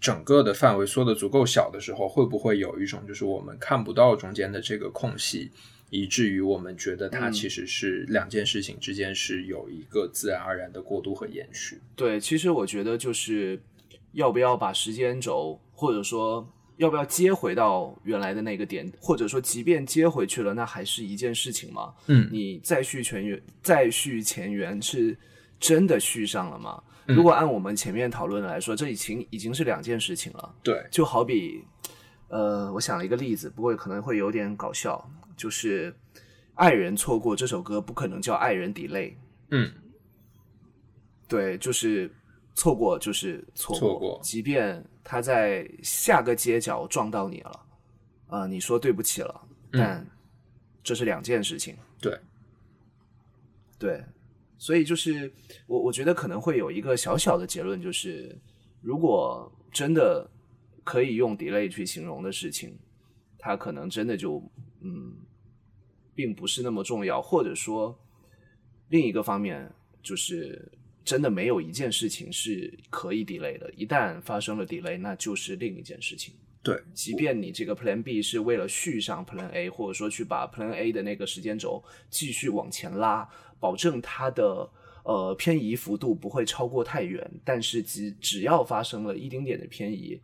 Speaker 2: 整个的范围缩得足够小的时候，会不会有一种就是我们看不到中间的这个空隙，以至于我们觉得它其实是两件事情之间是有一个自然而然的过渡和延续？
Speaker 1: 对，其实我觉得就是要不要把时间轴，或者说。要不要接回到原来的那个点，或者说，即便接回去了，那还是一件事情吗？
Speaker 2: 嗯，
Speaker 1: 你再续前缘，再续前缘是真的续上了吗？如果按我们前面讨论的来说，这已经已经是两件事情了。
Speaker 2: 对，
Speaker 1: 就好比，呃，我想了一个例子，不过可能会有点搞笑，就是《爱人错过》这首歌不可能叫《爱人 delay》。
Speaker 2: 嗯，
Speaker 1: 对，就是错过就是错
Speaker 2: 过，
Speaker 1: 即便。他在下个街角撞到你了，啊，你说对不起了，但这是两件事情。
Speaker 2: 对，
Speaker 1: 对，所以就是我我觉得可能会有一个小小的结论，就是如果真的可以用 delay 去形容的事情，它可能真的就嗯，并不是那么重要，或者说另一个方面就是。真的没有一件事情是可以 delay 的，一旦发生了 delay，那就是另一件事情。
Speaker 2: 对，
Speaker 1: 即便你这个 Plan B 是为了续上 Plan A，或者说去把 Plan A 的那个时间轴继续往前拉，保证它的呃偏移幅度不会超过太远，但是只只要发生了一丁点的偏移，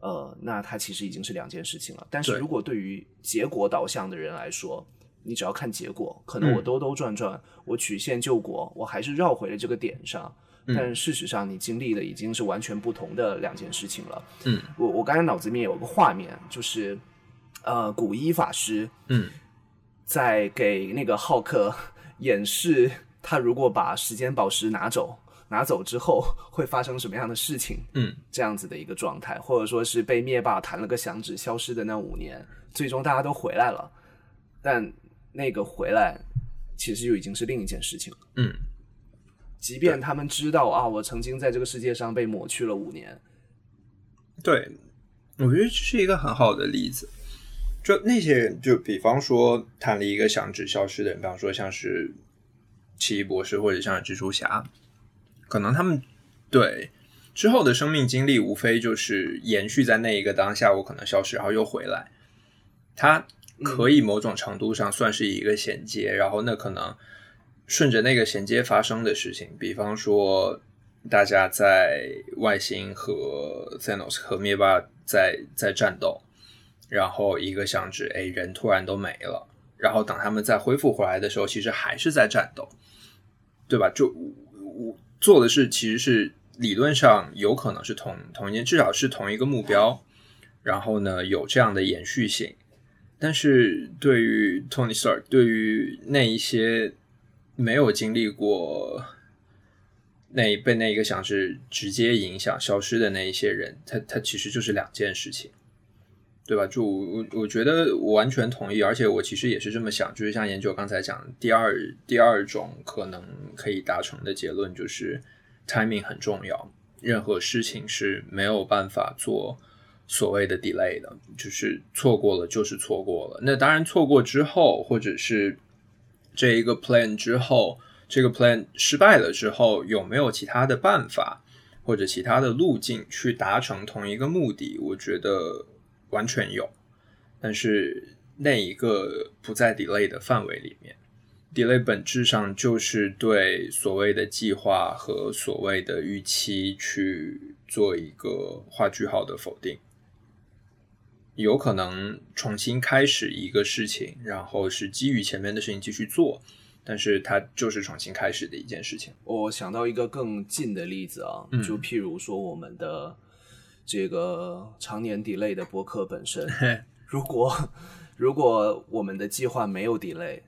Speaker 1: 呃，那它其实已经是两件事情了。但是如果对于结果导向的人来说，你只要看结果，可能我兜兜转转，我曲线救国，我还是绕回了这个点上。但是事实上你经历的已经是完全不同的两件事情了。
Speaker 2: 嗯，
Speaker 1: 我我刚才脑子里面有个画面，就是呃，古一法师
Speaker 2: 嗯
Speaker 1: 在给那个浩克演示他如果把时间宝石拿走，拿走之后会发生什么样的事情，
Speaker 2: 嗯
Speaker 1: 这样子的一个状态，或者说是被灭霸弹了个响指消失的那五年，最终大家都回来了，但那个回来其实就已经是另一件事情了。
Speaker 2: 嗯，
Speaker 1: 即便他们知道啊，我曾经在这个世界上被抹去了五年，
Speaker 2: 对，我觉得这是一个很好的例子。就那些人，就比方说谈了一个响指消失的人，比方说像是奇异博士或者像是蜘蛛侠，可能他们对之后的生命经历，无非就是延续在那一个当下，我可能消失，然后又回来。他可以某种程度上算是一个衔接，然后那可能顺着那个衔接发生的事情，比方说大家在外星和 Thanos 和灭霸在在战斗，然后一个响指，哎，人突然都没了，然后等他们再恢复回来的时候，其实还是在战斗，对吧？就我做的是其实是理论上有可能是同同一件，至少是同一个目标，然后呢有这样的延续性。但是对于 Tony Sir，对于那一些没有经历过那被那一个响指直接影响消失的那一些人，他他其实就是两件事情，对吧？就我我觉得我完全同意，而且我其实也是这么想，就是像研究刚才讲第二第二种可能可以达成的结论，就是 timing 很重要，任何事情是没有办法做。所谓的 delay 的，就是错过了就是错过了。那当然，错过之后，或者是这一个 plan 之后，这个 plan 失败了之后，有没有其他的办法或者其他的路径去达成同一个目的？我觉得完全有，但是那一个不在 delay 的范围里面。delay 本质上就是对所谓的计划和所谓的预期去做一个画句号的否定。有可能重新开始一个事情，然后是基于前面的事情继续做，但是它就是重新开始的一件事情。
Speaker 1: 我想到一个更近的例子啊，
Speaker 2: 嗯
Speaker 1: 就譬如说我们的这个常年 delay 的播客本身，如果如果我们的计划没有 delay，、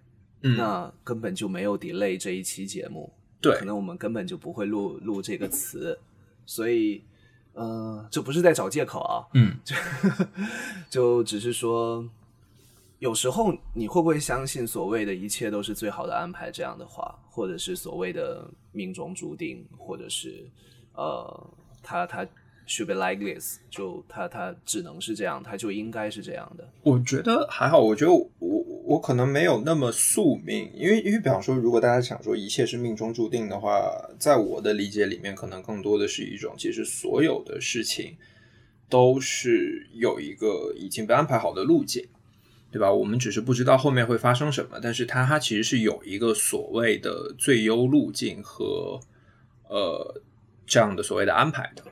Speaker 2: 嗯。
Speaker 1: 那根本就没有 delay 这一期节目，
Speaker 2: 对。
Speaker 1: 可能我们根本就不会录录这个词，所以，呃，这不是在找借口啊，
Speaker 2: 嗯。
Speaker 1: 就只是说，有时候你会不会相信所谓的一切都是最好的安排这样的话，或者是所谓的命中注定，或者是呃，他他 should be like this，就他他只能是这样，他就应该是这样的。
Speaker 2: 我觉得还好，我觉得我我可能没有那么宿命，因为因为比方说，如果大家想说一切是命中注定的话，在我的理解里面，可能更多的是一种，其实所有的事情都是有一个已经被安排好的路径，对吧？我们只是不知道后面会发生什么，但是它它其实是有一个所谓的最优路径和呃这样的所谓的安排的。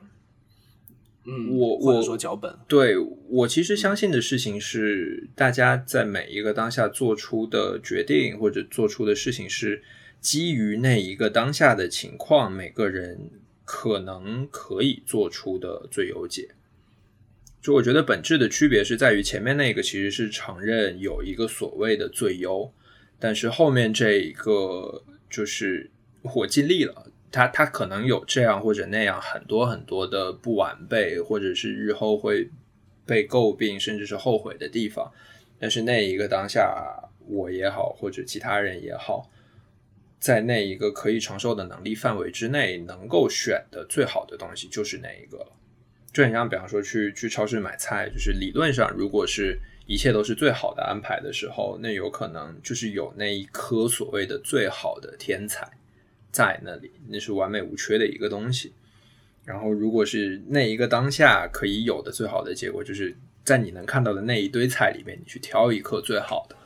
Speaker 1: 嗯，
Speaker 2: 我我
Speaker 1: 说脚本，
Speaker 2: 对我其实相信的事情是，大家在每一个当下做出的决定或者做出的事情是基于那一个当下的情况，每个人可能可以做出的最优解。就我觉得本质的区别是在于前面那个其实是承认有一个所谓的最优，但是后面这一个就是我尽力了。他他可能有这样或者那样很多很多的不完备，或者是日后会被诟病甚至是后悔的地方，但是那一个当下，我也好或者其他人也好，在那一个可以承受的能力范围之内，能够选的最好的东西就是那一个。就很像，比方说去去超市买菜，就是理论上，如果是一切都是最好的安排的时候，那有可能就是有那一颗所谓的最好的天才。在那里，那是完美无缺的一个东西。然后，如果是那一个当下可以有的最好的结果，就是在你能看到的那一堆菜里面，你去挑一颗最好的。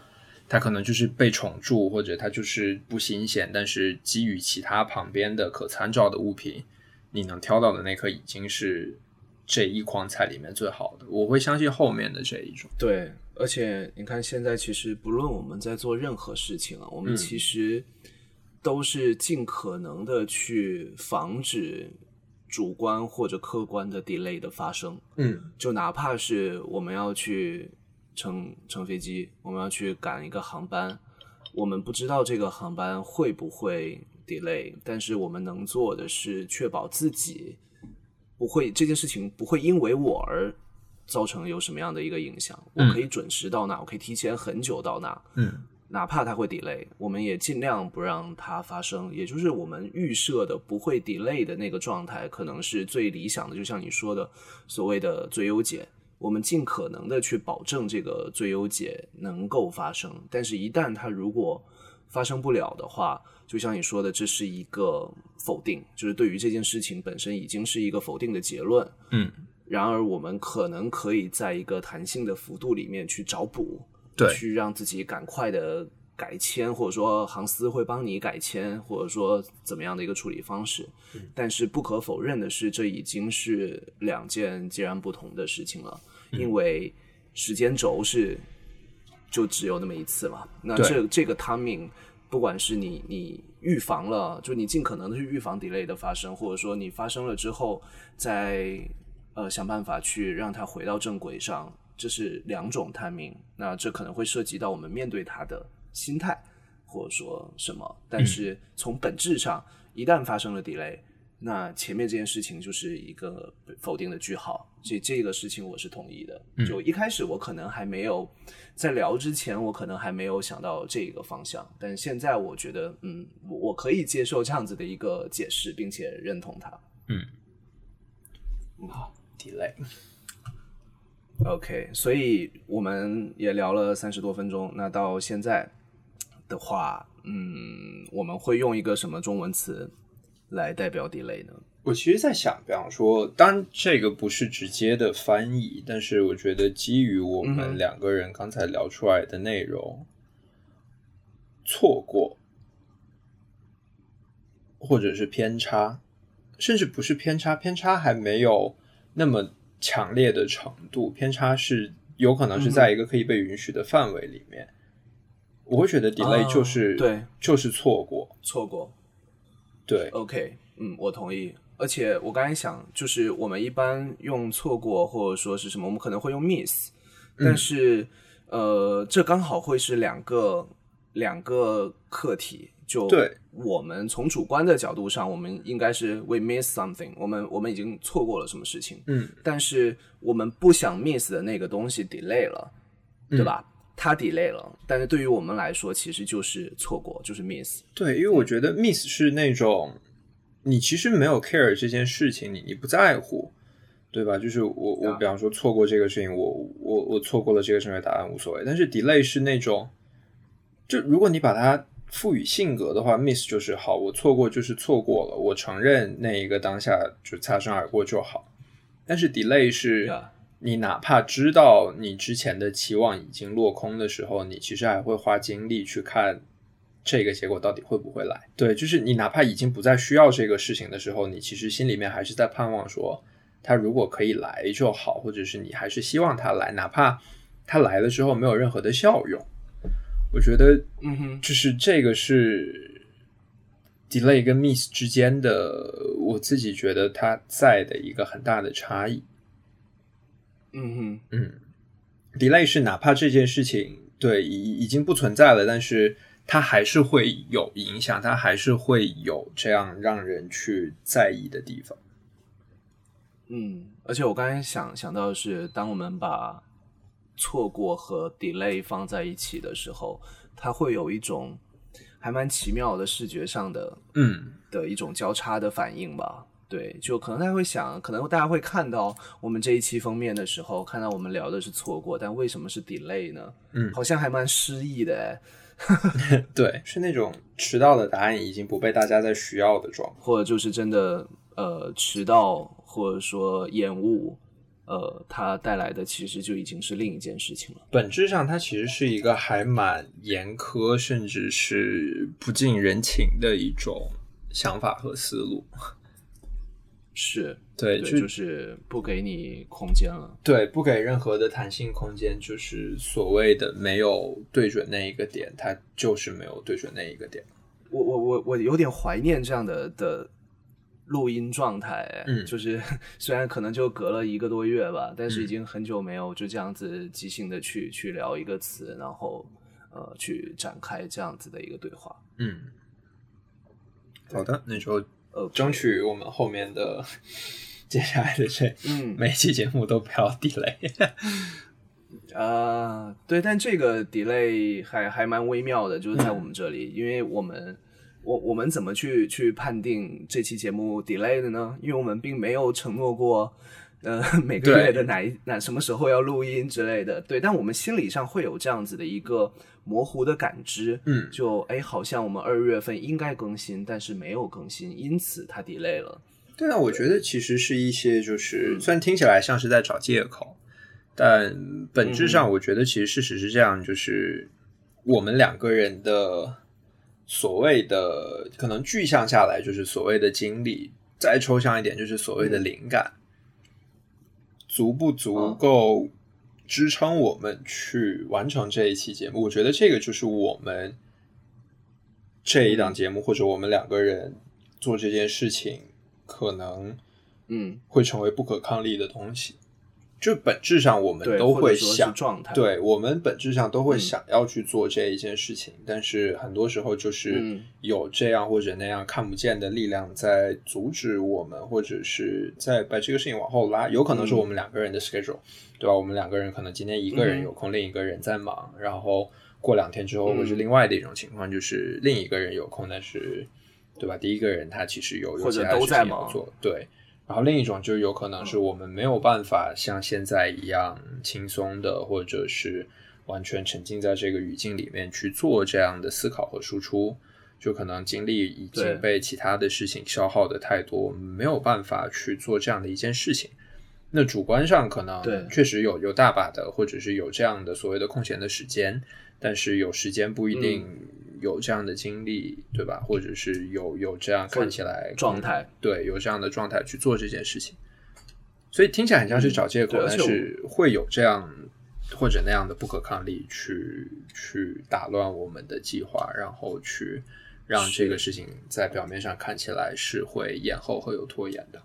Speaker 2: 它可能就是被宠住，或者它就是不新鲜，但是基于其他旁边的可参照的物品，你能挑到的那颗已经是这一筐菜里面最好的。我会相信后面的这一种。
Speaker 1: 对，而且你看，现在其实不论我们在做任何事情啊，我们
Speaker 2: 嗯
Speaker 1: 其实都是尽可能的去防止主观或者客观的 delay 的发生。
Speaker 2: 嗯
Speaker 1: 就哪怕是我们要去乘乘飞机，我们要去赶一个航班，我们不知道这个航班会不会 delay，但是我们能做的是确保自己不会这件事情不会因为我而造成有什么样的一个影响。我可以准时到那，我可以提前很久到那，
Speaker 2: 嗯
Speaker 1: 哪怕它会 delay，我们也尽量不让它发生。也就是我们预设的不会 delay 的那个状态，可能是最理想的。就像你说的，所谓的最优解，我们尽可能的去保证这个最优解能够发生。但是，一旦它如果发生不了的话，就像你说的，这是一个否定，就是对于这件事情本身已经是一个否定的结论。
Speaker 2: 嗯，
Speaker 1: 然而，我们可能可以在一个弹性的幅度里面去找补。
Speaker 2: 对
Speaker 1: 去让自己赶快的改签，或者说航司会帮你改签，或者说怎么样的一个处理方式。但是不可否认的是，这已经是两件截然不同的事情了，因为时间轴是就只有那么一次嘛。那这这个 timing，不管是你你预防了，就你尽可能的去预防 delay 的发生，或者说你发生了之后，再呃想办法去让它回到正轨上。这是两种 timing，那这可能会涉及到我们面对它的心态，或者说什么。但是从本质上，一旦发生了 delay，那前面这件事情就是一个否定的句号。所以这个事情我是同意的。就一开始我可能还没有在聊之前，我可能还没有想到这个方向，但现在我觉得，嗯，我我可以接受这样子的一个解释，并且认同它。
Speaker 2: 嗯好，delay。
Speaker 1: OK，所以我们也聊了三十多分钟。那到现在的话，嗯，我们会用一个什么中文词来代表 delay 呢？
Speaker 2: 我其实在想，比方说，当然这个不是直接的翻译，但是我觉得基于我
Speaker 1: 嗯
Speaker 2: 们两个人刚才聊出来的内容，错过或者是偏差，甚至不是偏差，偏差还没有那么强烈的程度，偏差是有可能是在一个可以被允许的范围里面。我会觉得 delay
Speaker 1: 啊
Speaker 2: 就是、
Speaker 1: 对
Speaker 2: 就是错过，
Speaker 1: 错过。
Speaker 2: 对
Speaker 1: ，OK，嗯，我同意。而且我刚才想，就是我们一般用错过或者说是什么，我们可能会用 miss，但是、呃，这刚好会是两个两个课题。就
Speaker 2: 对
Speaker 1: 我们从主观的角度上，我们应该是 we miss something，我们我们已经错过了什么事情。
Speaker 2: 嗯，
Speaker 1: 但是我们不想 miss 的那个东西 delay 了，对吧？它 delay 了，但是对于我们来说，其实就是错过，就是 miss。
Speaker 2: 对，因为我觉得 miss 是那种你其实没有 care 这件事情，你你不在乎，对吧？就是我我
Speaker 1: 啊
Speaker 2: 比方说错过这个事情，我我我错过了这个正确答案无所谓，但是 delay 是那种，就如果你把它赋予性格的话，miss 就是好，我错过就是错过了，我承认那一个当下就擦身而过就好，但是 delay 是。你哪怕知道你之前的期望已经落空的时候，你其实还会花精力去看这个结果到底会不会来。对，就是你哪怕已经不再需要这个事情的时候，你其实心里面还是在盼望说，他如果可以来就好，或者是你还是希望他来，哪怕他来了之后没有任何的效用。我觉得，
Speaker 1: 嗯哼，
Speaker 2: 就是这个是 delay 跟 miss 之间的，我自己觉得它在的一个很大的差异。
Speaker 1: 嗯哼。
Speaker 2: 嗯，delay 是哪怕这件事情对已已经不存在了，但是它还是会有影响，它还是会有这样让人去在意的地方。
Speaker 1: 嗯，而且我刚才想想到的是，当我们把错过和 delay 放在一起的时候，它会有一种还蛮奇妙的视觉上的
Speaker 2: 嗯，
Speaker 1: 的一种交叉的反应吧。对，就可能大家会想，可能大家会看到我们这一期封面的时候，看到我们聊的是错过，但为什么是 delay 呢？
Speaker 2: 嗯
Speaker 1: 好像还蛮诗意的哎。
Speaker 2: 对，是那种迟到的答案已经不被大家在需要的状态。
Speaker 1: 或者就是真的呃迟到或者说延误，呃，它带来的其实就已经是另一件事情了。
Speaker 2: 本质上，它其实是一个还蛮严苛，甚至是不近人情的一种想法和思路。
Speaker 1: 是
Speaker 2: 对，
Speaker 1: 对，
Speaker 2: 就
Speaker 1: 就是不给你空间了。
Speaker 2: 对，不给任何的弹性空间，就是所谓的没有对准那一个点，它就是没有对准那一个点。
Speaker 1: 我我我我有点怀念这样的的录音状态，
Speaker 2: 嗯
Speaker 1: 就是 虽然可能就隔了一个多月吧，但是已经很久没有就这样子即兴的去去聊一个词，然后呃去展开这样子的一个对话。
Speaker 2: 嗯，好的，那就
Speaker 1: 呃，
Speaker 2: 争取我们后面的 接下来的这
Speaker 1: 嗯
Speaker 2: 每期节目都不要 delay。
Speaker 1: 啊，对，但这个 delay 还还蛮微妙的，就是在
Speaker 2: 嗯
Speaker 1: 我们这里，因为我们我我们怎么去去判定这期节目 delay 的呢？因为我们并没有承诺过，呃，每个月的哪一哪什么时候要录音之类的，对，但我们心理上会有这样子的一个模糊的感知，
Speaker 2: 嗯。
Speaker 1: 就哎，好像我们二月份应该更新，但是没有更新，因此它 delay 了。
Speaker 2: 对啊，我觉得其实是一些
Speaker 1: 嗯
Speaker 2: 就是，虽然听起来像是在找借口，但本质
Speaker 1: 嗯。
Speaker 2: 上我觉得其实事实是这样，就是我们两个人的所谓的可能具象下来，就是所谓的经历，再抽象一点，就是所谓的灵感，足不足
Speaker 1: 嗯。
Speaker 2: 够支撑我们去完成这一期节目？我觉得这个就是我们这一档节目，或者我们两个人做这件事情，可能
Speaker 1: 嗯，
Speaker 2: 会成为不可抗力的东西。就本质上，我们，都会想，
Speaker 1: 状态，，
Speaker 2: 对我们本质上都会
Speaker 1: 嗯
Speaker 2: 想要去做这一件事情，但是很多时候就是
Speaker 1: 嗯
Speaker 2: 有这样或者那样看不见的力量在阻止我们，或者是在把这个事情往后拉。有可能是
Speaker 1: 嗯
Speaker 2: 我们两个人的 schedule，、对吧？我们两个人可能今天一个人
Speaker 1: 嗯
Speaker 2: 有空，另一个人在忙，然后过两天之后
Speaker 1: 嗯
Speaker 2: 会是另外的一种情况，就是另一个人有空，但是对吧？第一个人他其实有有
Speaker 1: 或者
Speaker 2: 其他事
Speaker 1: 都在忙
Speaker 2: 情要做，对。然后另一种就有可能是我们没有办法像现在一样轻松的，或者是完全沉浸在这个语境里面去做这样的思考和输出，就可能精力已经被其他的事情消耗的太多，我们没有办法去做这样的一件事情。那主观上可能确实有有大把的，或者是有这样的所谓的空闲的时间，但是有时间不一定有这样的经历，对吧？或者是有有这样看起来
Speaker 1: 状态，
Speaker 2: 对，有这样的状态去做这件事情。所以听起来很像是找借口，但是会有这样或者那样的不可抗力去去打乱我们的计划，然后去让这个事情在表面上看起来是会延后会有拖延的。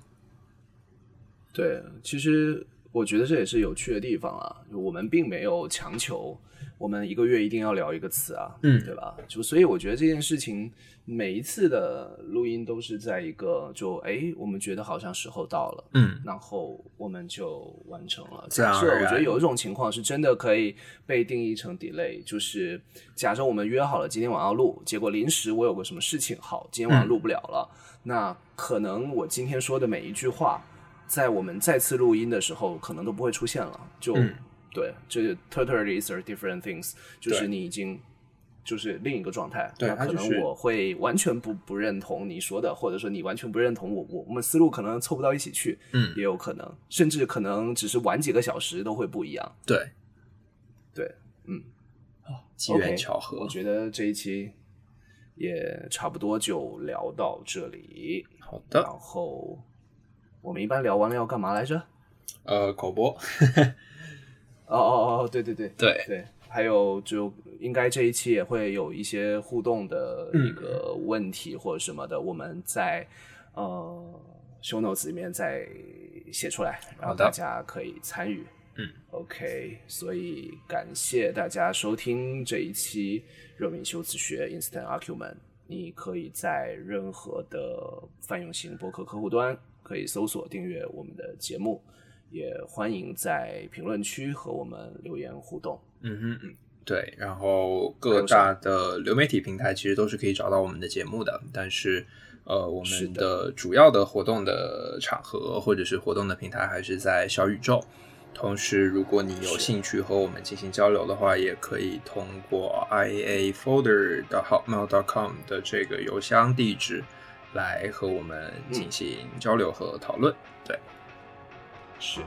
Speaker 1: 对，其实我觉得这也是有趣的地方啊。就我们并没有强求我们一个月一定要聊一个词啊，
Speaker 2: 嗯
Speaker 1: 对吧？就所以我觉得这件事情每一次的录音都是在一个就哎，我们觉得好像时候到了，
Speaker 2: 嗯，
Speaker 1: 然后我们就完成了。假设我觉得有一种情况是真的可以被定义成 delay，就是假设我们约好了今天晚上录，结果临时我有个什么事情，好，今天晚上录不了了，那可能我今天说的每一句话，在我们再次录音的时候，可能都不会出现了。就、
Speaker 2: 嗯
Speaker 1: 对，这 totally is are different things，就是你已经。就是另一个状态，那可能我会完全不不认同你说的，或者说你完全不认同我，我我们思路可能凑不到一起去，
Speaker 2: 嗯
Speaker 1: 也有可能，甚至可能只是晚几个小时都会不一样。
Speaker 2: 对，
Speaker 1: 对，嗯，
Speaker 2: 机缘巧合。
Speaker 1: 我觉得这一期也差不多就聊到这里。
Speaker 2: 好的
Speaker 1: 然，后我们一般聊完了要干嘛来着？
Speaker 2: 呃，口播，
Speaker 1: 哦哦哦，对对对
Speaker 2: 对，
Speaker 1: 对，还有就应该这一期也会有一些互动的
Speaker 2: 嗯
Speaker 1: 一个问题或者什么的，我们在呃 show notes 里面再写出来，然后大家可以参与。
Speaker 2: 嗯
Speaker 1: ，OK，所以感谢大家收听这一期热敏修辞学 Instant Argument。你可以在任何的泛用型博客客户端可以搜索订阅我们的节目，也欢迎在评论区和我们留言互动。
Speaker 2: 嗯哼，对，然后各大的流媒体平台其实都是可以找到我们的节目的，但是呃，我们
Speaker 1: 的
Speaker 2: 的主要的活动的场合或者是活动的平台还是在小宇宙。同时，如果你有兴趣和我们进行交流的话，也可以通过 iaafolder 的 hotmail.com 的这个邮箱地址来和我们进行交流和讨论。对，
Speaker 1: 是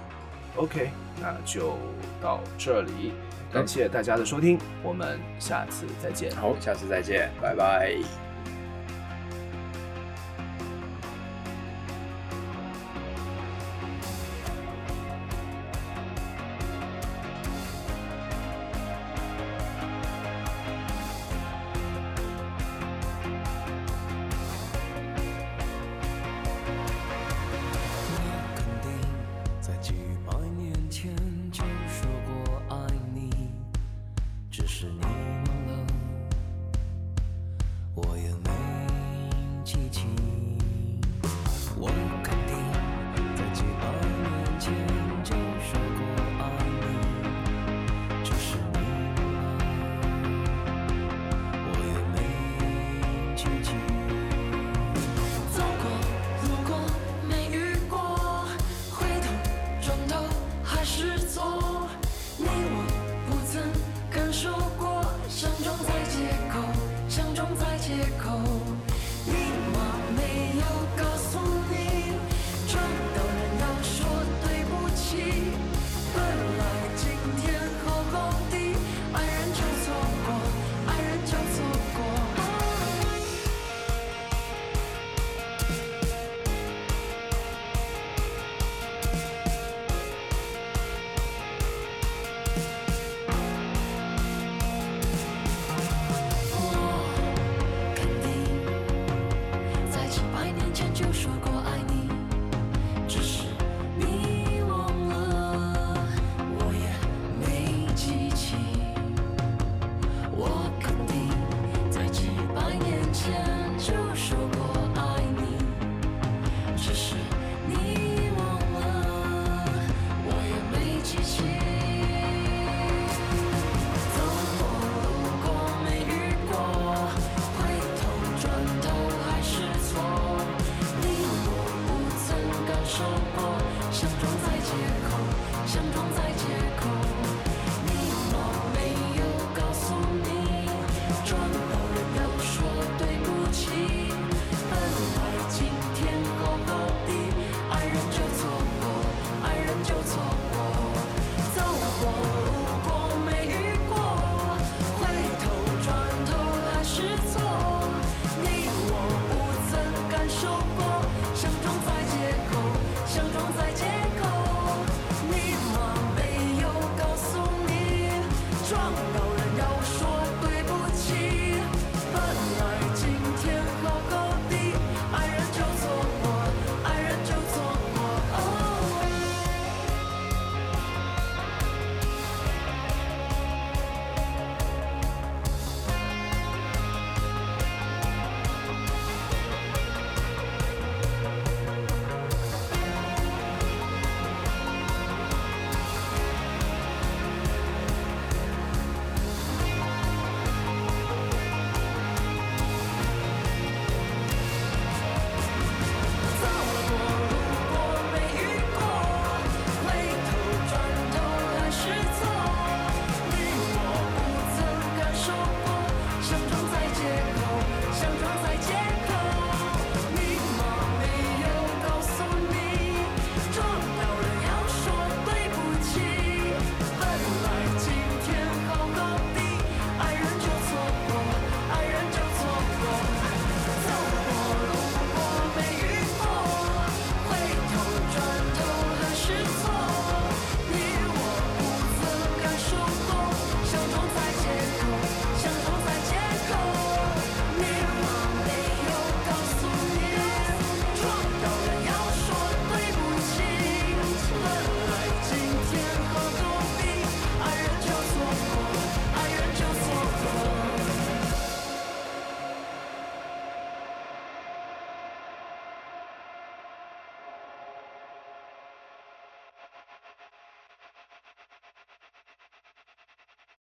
Speaker 1: ，OK，那就到这里，感谢大家的收听，我们下次再见。
Speaker 2: 好，下次再见，拜拜。